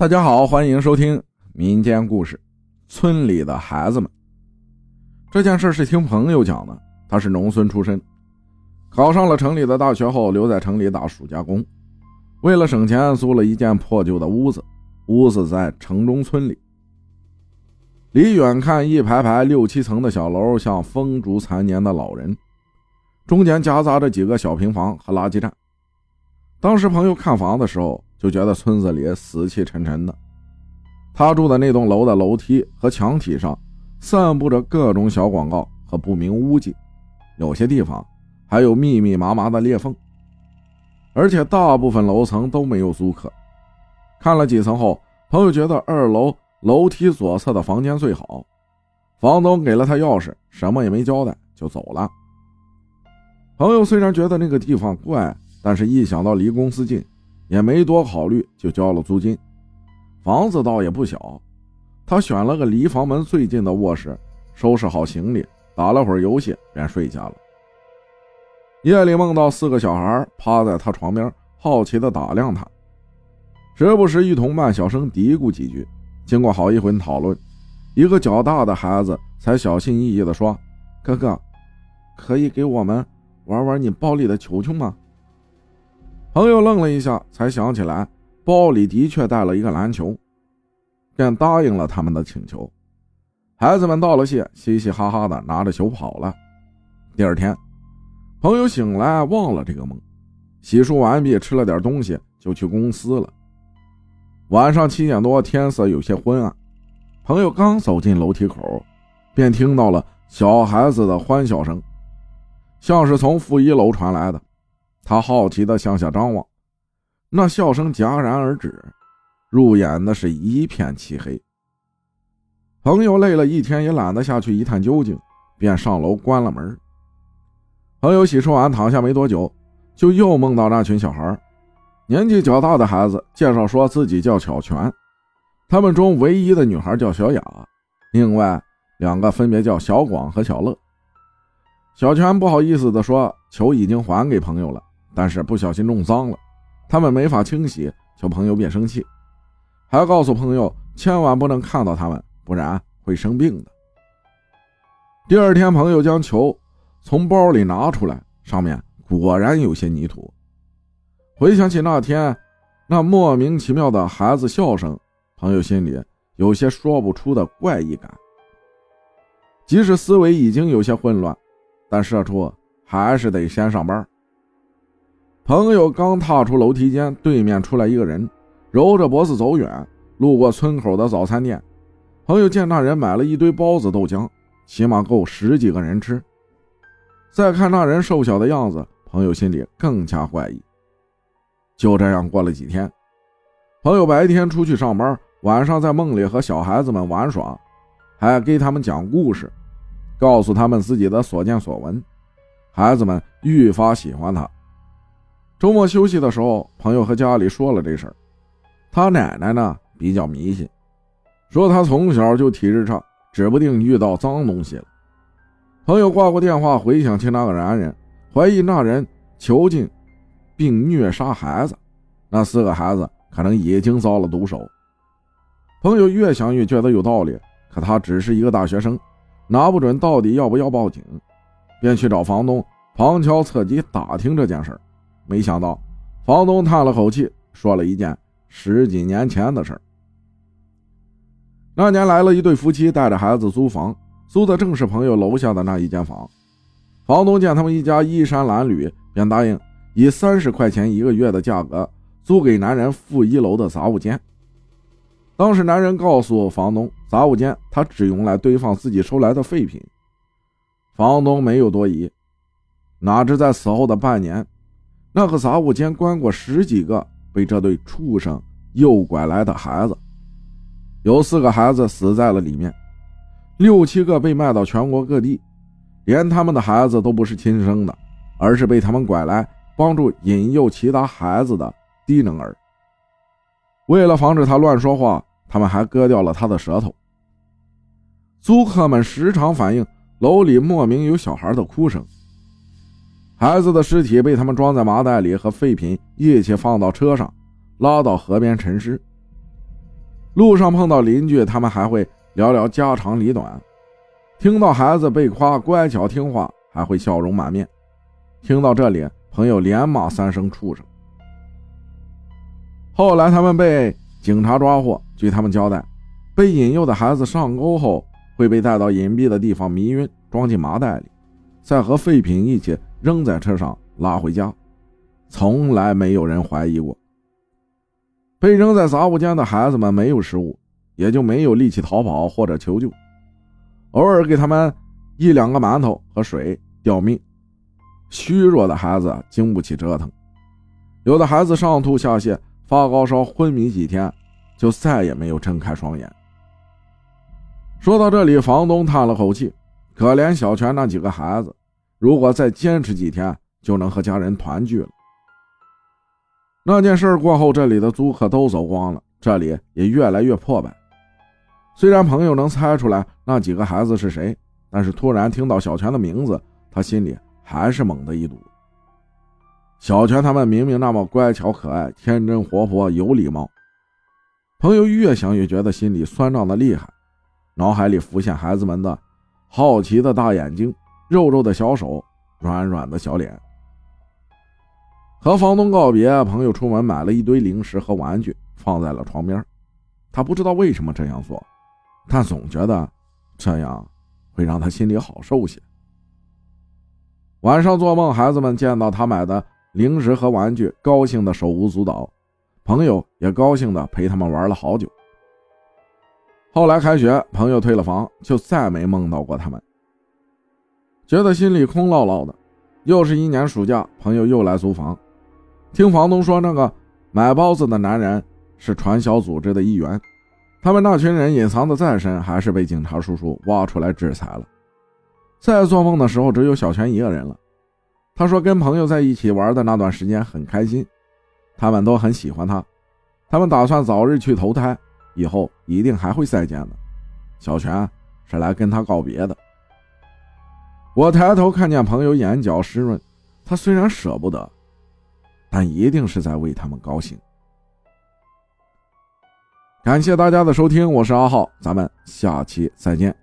大家好，欢迎收听民间故事《村里的孩子们》。这件事是听朋友讲的，他是农村出身，考上了城里的大学后，留在城里打暑假工。为了省钱，租了一间破旧的屋子，屋子在城中村里。离远看，一排排六七层的小楼，像风烛残年的老人，中间夹杂着几个小平房和垃圾站。当时朋友看房的时候。就觉得村子里死气沉沉的。他住的那栋楼的楼梯和墙体上散布着各种小广告和不明污迹，有些地方还有密密麻麻的裂缝。而且大部分楼层都没有租客。看了几层后，朋友觉得二楼楼梯左侧的房间最好。房东给了他钥匙，什么也没交代就走了。朋友虽然觉得那个地方怪，但是一想到离公司近。也没多考虑，就交了租金。房子倒也不小，他选了个离房门最近的卧室，收拾好行李，打了会儿游戏，便睡下了。夜里梦到四个小孩趴在他床边，好奇地打量他，时不时一同慢小声嘀咕几句。经过好一会讨论，一个较大的孩子才小心翼翼地说：“哥哥，可以给我们玩玩你包里的球球吗？”朋友愣了一下，才想起来包里的确带了一个篮球，便答应了他们的请求。孩子们道了谢，嘻嘻哈哈的拿着球跑了。第二天，朋友醒来忘了这个梦，洗漱完毕，吃了点东西，就去公司了。晚上七点多，天色有些昏暗，朋友刚走进楼梯口，便听到了小孩子的欢笑声，像是从负一楼传来的。他好奇地向下张望，那笑声戛然而止，入眼的是一片漆黑。朋友累了一天，也懒得下去一探究竟，便上楼关了门。朋友洗漱完躺下没多久，就又梦到那群小孩。年纪较大的孩子介绍说自己叫小泉，他们中唯一的女孩叫小雅，另外两个分别叫小广和小乐。小泉不好意思地说：“球已经还给朋友了。”但是不小心弄脏了，他们没法清洗，求朋友别生气，还告诉朋友千万不能看到他们，不然会生病的。第二天，朋友将球从包里拿出来，上面果然有些泥土。回想起那天那莫名其妙的孩子笑声，朋友心里有些说不出的怪异感。即使思维已经有些混乱，但社畜还是得先上班。朋友刚踏出楼梯间，对面出来一个人，揉着脖子走远，路过村口的早餐店。朋友见那人买了一堆包子、豆浆，起码够十几个人吃。再看那人瘦小的样子，朋友心里更加怪异。就这样过了几天，朋友白天出去上班，晚上在梦里和小孩子们玩耍，还给他们讲故事，告诉他们自己的所见所闻。孩子们愈发喜欢他。周末休息的时候，朋友和家里说了这事儿。他奶奶呢比较迷信，说他从小就体质差，指不定遇到脏东西了。朋友挂过电话，回想起那个男人，怀疑那人囚禁并虐杀孩子，那四个孩子可能已经遭了毒手。朋友越想越觉得有道理，可他只是一个大学生，拿不准到底要不要报警，便去找房东旁敲侧击打听这件事儿。没想到，房东叹了口气，说了一件十几年前的事儿。那年来了一对夫妻，带着孩子租房，租的正是朋友楼下的那一间房。房东见他们一家衣衫褴褛，便答应以三十块钱一个月的价格租给男人负一楼的杂物间。当时男人告诉房东，杂物间他只用来堆放自己收来的废品。房东没有多疑，哪知在此后的半年。那个杂物间关过十几个被这对畜生诱拐来的孩子，有四个孩子死在了里面，六七个被卖到全国各地，连他们的孩子都不是亲生的，而是被他们拐来帮助引诱其他孩子的低能儿。为了防止他乱说话，他们还割掉了他的舌头。租客们时常反映楼里莫名有小孩的哭声。孩子的尸体被他们装在麻袋里，和废品一起放到车上，拉到河边沉尸。路上碰到邻居，他们还会聊聊家长里短；听到孩子被夸乖巧听话，还会笑容满面。听到这里，朋友连骂三声畜生。后来他们被警察抓获，据他们交代，被引诱的孩子上钩后会被带到隐蔽的地方迷晕，装进麻袋里，再和废品一起扔在车上拉回家，从来没有人怀疑过。被扔在杂物间的孩子们没有食物，也就没有力气逃跑或者求救，偶尔给他们一两个馒头和水吊命。虚弱的孩子经不起折腾，有的孩子上吐下泻。发高烧昏迷几天，就再也没有睁开双眼。说到这里，房东叹了口气：“可怜小泉那几个孩子，如果再坚持几天，就能和家人团聚了。”那件事过后，这里的租客都走光了，这里也越来越破败。虽然朋友能猜出来那几个孩子是谁，但是突然听到小泉的名字，他心里还是猛地一堵。小泉他们明明那么乖巧可爱、天真活泼、有礼貌，朋友越想越觉得心里酸胀的厉害，脑海里浮现孩子们的好奇的大眼睛、肉肉的小手、软软的小脸。和房东告别，朋友出门买了一堆零食和玩具，放在了床边。他不知道为什么这样做，但总觉得这样会让他心里好受些。晚上做梦，孩子们见到他买的。零食和玩具，高兴的手舞足蹈，朋友也高兴的陪他们玩了好久。后来开学，朋友退了房，就再没梦到过他们，觉得心里空落落的。又是一年暑假，朋友又来租房，听房东说，那个买包子的男人是传销组织的一员，他们那群人隐藏的再深，还是被警察叔叔挖出来制裁了。再做梦的时候，只有小泉一个人了。他说：“跟朋友在一起玩的那段时间很开心，他们都很喜欢他，他们打算早日去投胎，以后一定还会再见的。小泉是来跟他告别的。”我抬头看见朋友眼角湿润，他虽然舍不得，但一定是在为他们高兴。感谢大家的收听，我是阿浩，咱们下期再见。